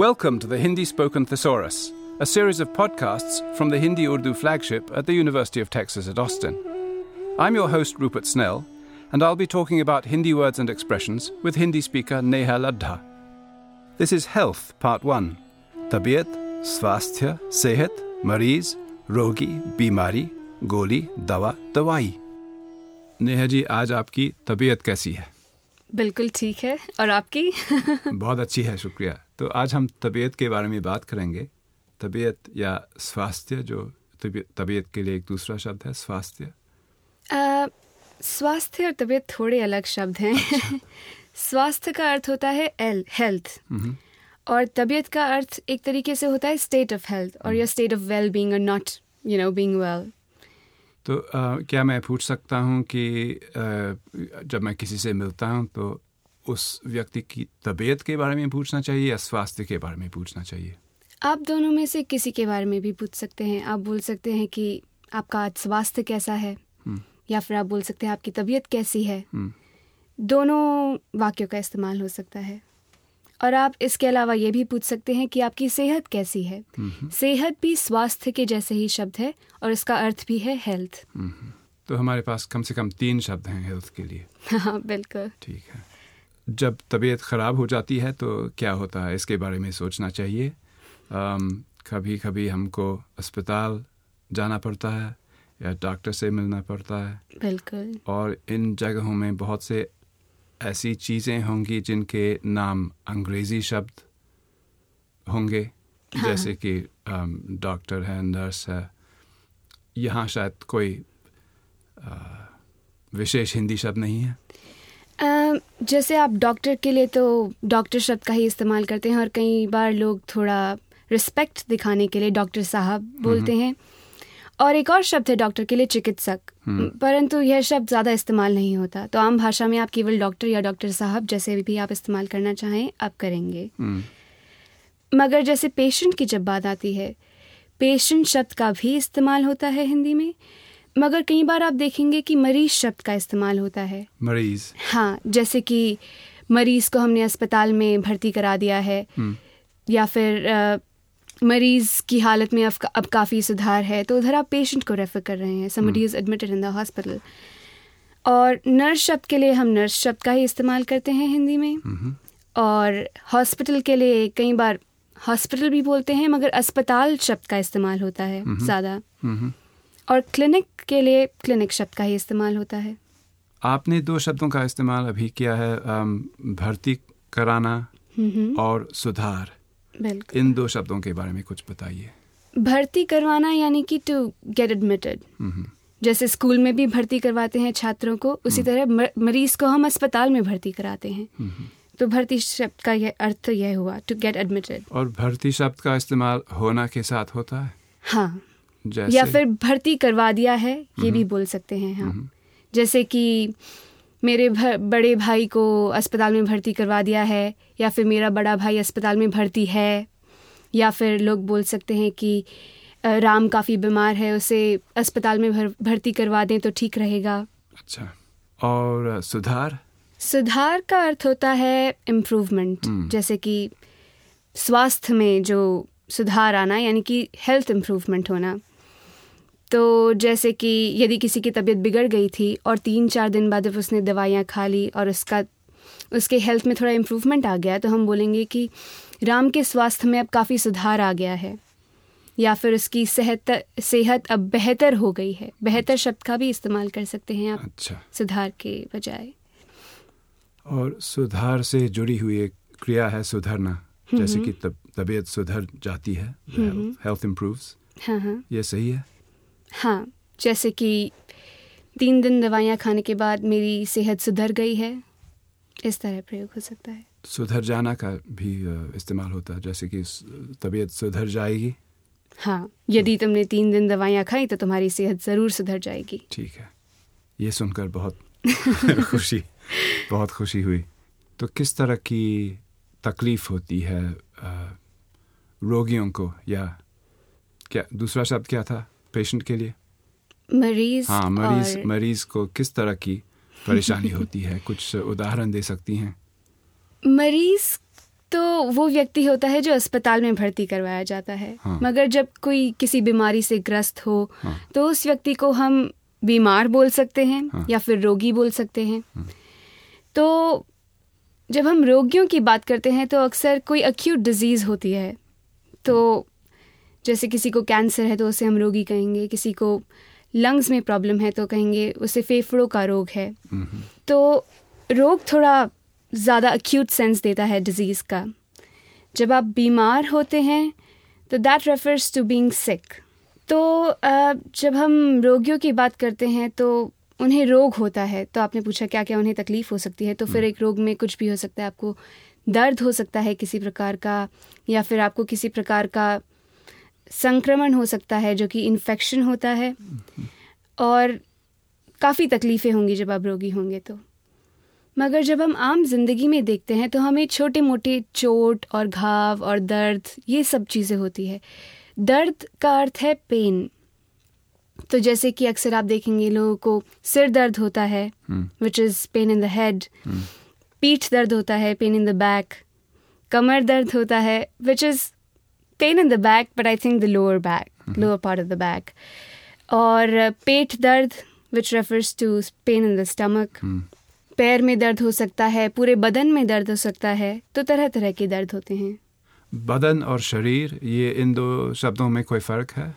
Welcome to the Hindi Spoken Thesaurus, a series of podcasts from the Hindi Urdu flagship at the University of Texas at Austin. I'm your host, Rupert Snell, and I'll be talking about Hindi words and expressions with Hindi speaker Neha Ladha. This is Health, Part 1 Tabiyat, Swasthya, Sehat, Mariz, Rogi, Bimari, Goli, Dawa, Dawai. Neha ji आज आपकी तबीयत कैसी है बिल्कुल ठीक है। और आपकी? बहुत अच्छी है शुक्रिया। तो आज हम तबीयत के बारे में बात करेंगे। तबीयत या स्वास्थ्य जो तबीयत के लिए एक दूसरा शब्द है स्वास्थ्य। स्वास्थ्य और तबीयत थोड़े अलग शब्द हैं। अच्छा। स्वास्थ्य का अर्थ होता है एल हेल्थ। हम्म, और तबीयत का अर्थ एक तरीके से होता है स्टेट ऑफ़ हेल्थ और your state of well being और not you know being well. तो अ, क्या मैं पूछ सकता हूँ कि अ, जब मैं किसी से मिलता हूँ तो उस व्यक्ति की तबीयत के बारे में पूछना चाहिए या स्वास्थ्य के बारे में पूछना चाहिए? आप दोनों में से किसी के बारे में भी पूछ सकते हैं। आप बोल सकते हैं कि आपका आज स्वास्थ्य कैसा है हम्म, या फिर आप बोल सकते हैं आपकी तबीयत कैसी है। हम्म, दोनों वाक्यों का इस्तेमाल हो सकता है। और आप इसके अलावा ये भी पूछ सकते हैं कि आपकी सेहत कैसी है। सेहत भी स्वास्थ्य के जैसे ही शब्द है और इसका अर्थ भी है हेल्थ। तो हमारे पास कम से कम तीन शब्द हैं हेल्थ के लिए। हाँ बिल्कुल। ठीक है। जब तबीयत ख़राब हो जाती है तो क्या होता है? इसके बारे में सोचना चाहिए। अम, कभी कभी हमको अस्पताल जाना पड़ता है या डॉक्टर से मिलना पड़ता है। बिल्कुल। और इन जगहों में बहुत से ऐसी चीज़ें होंगी जिनके नाम अंग्रेज़ी शब्द होंगे हाँ। जैसे कि डॉक्टर है नर्स है। यहाँ शायद कोई विशेष हिंदी शब्द नहीं है। अम, जैसे आप डॉक्टर के लिए तो डॉक्टर शब्द का ही इस्तेमाल करते हैं और कई बार लोग थोड़ा रिस्पेक्ट दिखाने के लिए डॉक्टर साहब बोलते हैं। और एक और शब्द है डॉक्टर के लिए चिकित्सक। हम्म। परंतु यह शब्द ज़्यादा इस्तेमाल नहीं होता। तो आम भाषा में आप केवल डॉक्टर या डॉक्टर साहब जैसे भी आप इस्तेमाल करना चाहें आप करेंगे। हम्म, मगर जैसे पेशेंट की जब बात आती है पेशेंट शब्द का भी इस्तेमाल होता है हिंदी में। मगर कई बार आप देखेंगे कि मरीज़ शब्द का इस्तेमाल होता है। मरीज़। हाँ जैसे कि मरीज़ को हमने अस्पताल में भर्ती करा दिया है। हम्म, या फिर मरीज़ की हालत में अब अब काफ़ी सुधार है तो उधर आप पेशेंट को रेफर कर रहे हैं। Somebody is admitted in the hospital और नर्स शब्द के लिए हम नर्स शब्द का ही इस्तेमाल करते हैं हिंदी में। हम्म, और हॉस्पिटल के लिए कई बार हॉस्पिटल भी बोलते हैं मगर अस्पताल शब्द का इस्तेमाल होता है ज़्यादा। हम्म। और क्लिनिक के लिए क्लिनिक शब्द का ही इस्तेमाल होता है। आपने दो शब्दों का इस्तेमाल अभी किया है भर्ती कराना हम्म, और सुधार। बिल्कुल। इन दो शब्दों के बारे में कुछ बताइए। भर्ती करवाना यानी कि टू गेट एडमिटेड हम्म, जैसे स्कूल में भी भर्ती करवाते हैं छात्रों को उसी तरह मरीज़ को हम अस्पताल में भर्ती कराते हैं। हम्म। तो भर्ती शब्द का यह अर्थ यह हुआ टू गेट एडमिटेड और भर्ती शब्द का इस्तेमाल होना के साथ होता है? हाँ। जैसे? या फिर भर्ती करवा दिया है ये भी बोल सकते हैं हम जैसे कि मेरे भ- बड़े भाई को अस्पताल में भर्ती करवा दिया है या फिर मेरा बड़ा भाई अस्पताल में भर्ती है या फिर लोग बोल सकते हैं कि राम काफ़ी बीमार है उसे अस्पताल में भर, भर्ती करवा दें तो ठीक रहेगा। अच्छा। और सुधार? सुधार का अर्थ होता है इम्प्रूवमेंट। जैसे कि स्वास्थ्य में जो सुधार आना यानी कि हेल्थ इम्प्रूवमेंट होना। तो जैसे कि यदि किसी की तबीयत बिगड़ गई थी और तीन चार दिन बाद जब उसने दवाइयाँ खा ली और उसका उसके हेल्थ में थोड़ा इम्प्रूवमेंट आ गया तो हम बोलेंगे कि राम के स्वास्थ्य में अब काफ़ी सुधार आ गया है। या फिर उसकी सेहत सेहत अब बेहतर हो गई है। बेहतर शब्द का भी इस्तेमाल कर सकते हैं आप अच्छा। सुधार के बजाय। और सुधार से जुड़ी हुई एक क्रिया है सुधरना। जैसे कि तब तबीयत सुधर जाती है। हेल्थ इम्प्रूव्स हाँ हाँ। ये सही है? हाँ जैसे कि तीन दिन दवाइयाँ खाने के बाद मेरी सेहत सुधर गई है इस तरह प्रयोग हो सकता है। सुधर जाना का भी इस्तेमाल होता है जैसे कि तबीयत सुधर जाएगी। हाँ यदि तुमने तीन दिन दवाइयाँ खाई तो तुम्हारी सेहत ज़रूर सुधर जाएगी। ठीक है। ये सुनकर बहुत खुशी बहुत खुशी हुई। तो किस तरह की तकलीफ़ होती है रोगियों को या क्या दूसरा शब्द क्या था? पेशेंट के लिए मरीज़ हाँ मरीज़ और मरीज़ को किस तरह की परेशानी होती है कुछ उदाहरण दे सकती हैं मरीज़ तो वो व्यक्ति होता है जो अस्पताल में भर्ती करवाया जाता है हाँ। मगर जब कोई किसी बीमारी से ग्रस्त हो हाँ। तो उस व्यक्ति को हम बीमार बोल सकते हैं हाँ। या फिर रोगी बोल सकते हैं हाँ। तो जब हम रोगियों की बात करते हैं तो अक्सर कोई अक्यूट डिज़ीज़ होती है तो जैसे किसी को कैंसर है तो उसे हम रोगी कहेंगे किसी को लंग्स में प्रॉब्लम है तो कहेंगे उसे फेफड़ों का रोग है। हम्म, तो रोग थोड़ा ज़्यादा अक्यूट सेंस देता है डिज़ीज़ का। जब आप बीमार होते हैं तो that refers to being sick तो जब हम रोगियों की बात करते हैं तो उन्हें रोग होता है। तो आपने पूछा क्या क्या उन्हें तकलीफ़ हो सकती है तो फिर एक रोग में कुछ भी हो सकता है। आपको दर्द हो सकता है किसी प्रकार का या फिर आपको किसी प्रकार का संक्रमण हो सकता है जो कि इन्फेक्शन होता है। और काफ़ी तकलीफ़ें होंगी जब आप रोगी होंगे तो। मगर जब हम आम ज़िंदगी में देखते हैं तो हमें छोटे मोटे चोट और घाव और दर्द ये सब चीज़ें होती है। दर्द का अर्थ है पेन तो जैसे कि अक्सर आप देखेंगे लोगों को सिर दर्द होता है which is pain in the head पीठ दर्द होता है पेन इन द बैक कमर दर्द होता है which is pain in the back but I think the lower back lower part of the back और पेट दर्द which refers to pain in the stomach. पैर में दर्द हो सकता है पूरे बदन में दर्द हो सकता है तो तरह तरह के दर्द होते हैं। बदन और शरीर ये इन दो शब्दों में कोई फ़र्क है?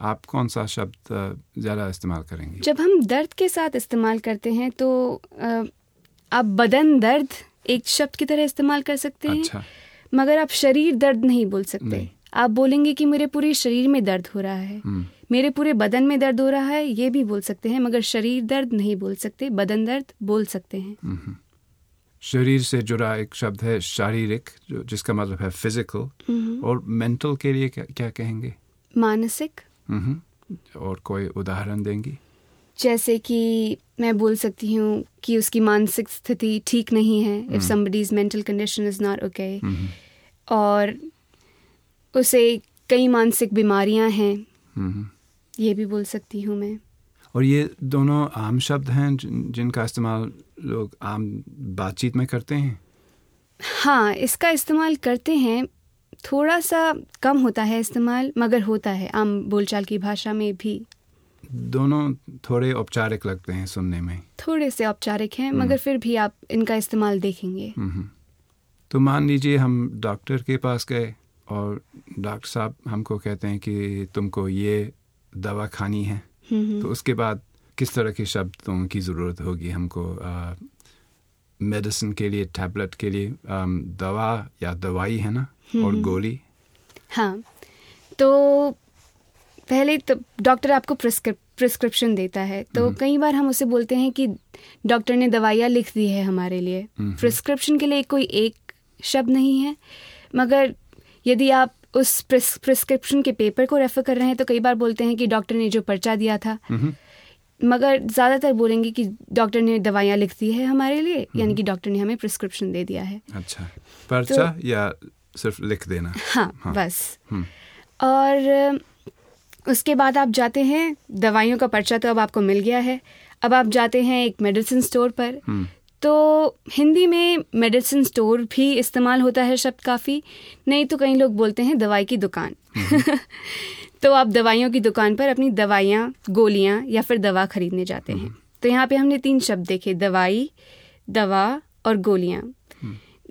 आप कौन सा शब्द ज़्यादा इस्तेमाल करेंगे? जब हम दर्द के साथ इस्तेमाल करते हैं तो आप बदन दर्द एक शब्द की तरह इस्तेमाल कर सकते अच्छा। हैं मगर आप शरीर दर्द नहीं बोल सकते। नहीं। आप बोलेंगे कि मेरे पूरे शरीर में दर्द हो रहा है। हम्म, मेरे पूरे बदन में दर्द हो रहा है ये भी बोल सकते हैं मगर शरीर दर्द नहीं बोल सकते बदन दर्द बोल सकते हैं। हम्म। शरीर से जुड़ा एक शब्द है शारीरिक जो जिसका मतलब है फ़िज़िकल और मेंटल के लिए क्या, क्या कहेंगे? मानसिक। हम्म, और कोई उदाहरण देंगी? जैसे कि मैं बोल सकती हूँ कि उसकी मानसिक स्थिति ठीक नहीं है if somebody's mental condition is not okay hmm, और उसे कई मानसिक बीमारियाँ हैं। हम्म। ये भी बोल सकती हूँ मैं। और ये दोनों आम शब्द हैं जिन, जिनका इस्तेमाल लोग आम बातचीत में करते हैं? हाँ इसका इस्तेमाल करते हैं। थोड़ा सा कम होता है इस्तेमाल मगर होता है आम बोलचाल की भाषा में भी। दोनों थोड़े औपचारिक लगते हैं सुनने में। थोड़े से औपचारिक हैं मगर फिर भी आप इनका इस्तेमाल देखेंगे। हम्म। तो मान लीजिए हम डॉक्टर के पास गए। और डॉक्टर साहब हमको कहते हैं कि तुमको ये दवा खानी है। हम्म, तो उसके बाद किस तरह के शब्दों की ज़रूरत होगी हमको मेडिसिन के लिए टैबलेट के लिए अम, दवा या दवाई है ना? और गोली? हाँ तो पहले तो डॉक्टर आपको प्रिस्क्रिप प्रिस्क्रिप्शन देता है। तो कई बार हम उसे बोलते हैं कि डॉक्टर ने दवाइयाँ लिख दी है हमारे लिए। प्रिस्क्रिप्शन के लिए कोई एक शब्द नहीं है मगर यदि आप उस प्रिस्क्रिप्शन के पेपर को रेफर कर रहे हैं तो कई बार बोलते हैं कि डॉक्टर ने जो पर्चा दिया था। मगर ज़्यादातर बोलेंगे कि डॉक्टर ने दवाइयाँ लिख दी है हमारे लिए यानी कि डॉक्टर ने हमें प्रिस्क्रिप्शन दे दिया है। अच्छा। पर्चा तो, या सिर्फ़ लिख देना? हाँ, हाँ। बस। हम्म, और उसके बाद आप जाते हैं दवाइयों का पर्चा तो अब आपको मिल गया है। अब आप जाते हैं एक मेडिसिन स्टोर पर। हम्म, तो हिंदी में मेडिसिन स्टोर भी इस्तेमाल होता है शब्द काफ़ी। नहीं तो कई लोग बोलते हैं दवाई की दुकान। तो आप दवाइयों की दुकान पर अपनी दवाइयाँ गोलियाँ या फिर दवा खरीदने जाते हैं। तो यहाँ पे हमने तीन शब्द देखे दवाई दवा और गोलियाँ।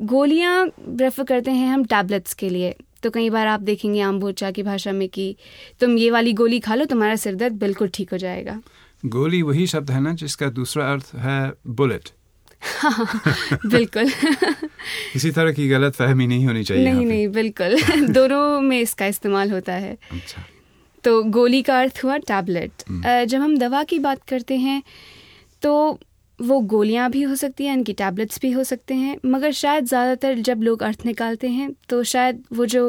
गोलियाँ रेफर करते हैं हम टैबलेट्स के लिए। तो कई बार आप देखेंगे आम बोचा की भाषा में कि तुम ये वाली गोली खा लो तुम्हारा सिर दर्द बिल्कुल ठीक हो जाएगा। गोली वही शब्द है ना जिसका दूसरा अर्थ है बुलेट बिल्कुल। किसी तरह की गलत फहमी नहीं होनी चाहिए नहीं नहीं बिल्कुल। दोनों में इसका इस्तेमाल होता है। अच्छा। तो गोली का अर्थ हुआ टैबलेट। जब हम दवा की बात करते हैं तो वो गोलियाँ भी हो सकती हैं इनकी टैबलेट्स भी हो सकते हैं मगर शायद ज़्यादातर जब लोग अर्थ निकालते हैं तो शायद वो जो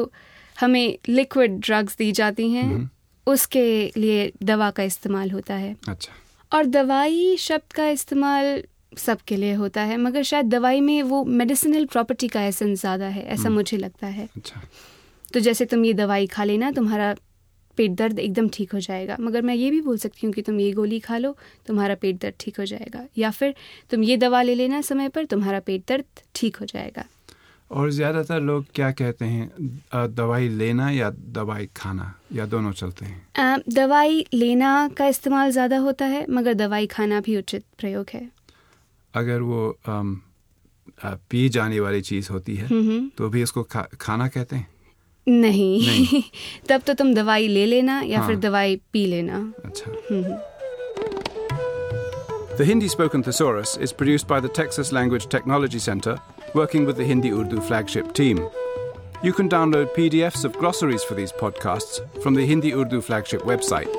हमें लिक्विड ड्रग्स दी जाती हैं उसके लिए दवा का इस्तेमाल होता है। अच्छा। और दवाई शब्द का इस्तेमाल सबके लिए होता है मगर शायद दवाई में वो मेडिसिनल प्रॉपर्टी का एसेंस ज़्यादा है ऐसा मुझे लगता है। अच्छा। तो जैसे तुम ये दवाई खा लेना तुम्हारा पेट दर्द एकदम ठीक हो जाएगा मगर मैं ये भी बोल सकती हूँ कि तुम ये गोली खा लो तुम्हारा पेट दर्द ठीक हो जाएगा। या फिर तुम ये दवा ले लेना समय पर तुम्हारा पेट दर्द ठीक हो जाएगा। और ज़्यादातर लोग क्या कहते हैं दवाई लेना या दवाई खाना या दोनों चलते हैं? दवाई लेना का इस्तेमाल ज़्यादा होता है मगर दवाई खाना भी उचित प्रयोग है। अगर वो अम, अ, पी जाने वाली चीज़ होती है हम्म तो भी उसको खा, खाना कहते हैं नहीं, नहीं। तब तो तुम दवाई ले लेना या हाँ। फिर दवाई पी लेना अच्छा हम्म The Hindi spoken thesaurus is produced by the Texas Language Technology Center, working with the Hindi Urdu flagship team. You can download PDFs of glossaries for these podcasts from the Hindi Urdu flagship website.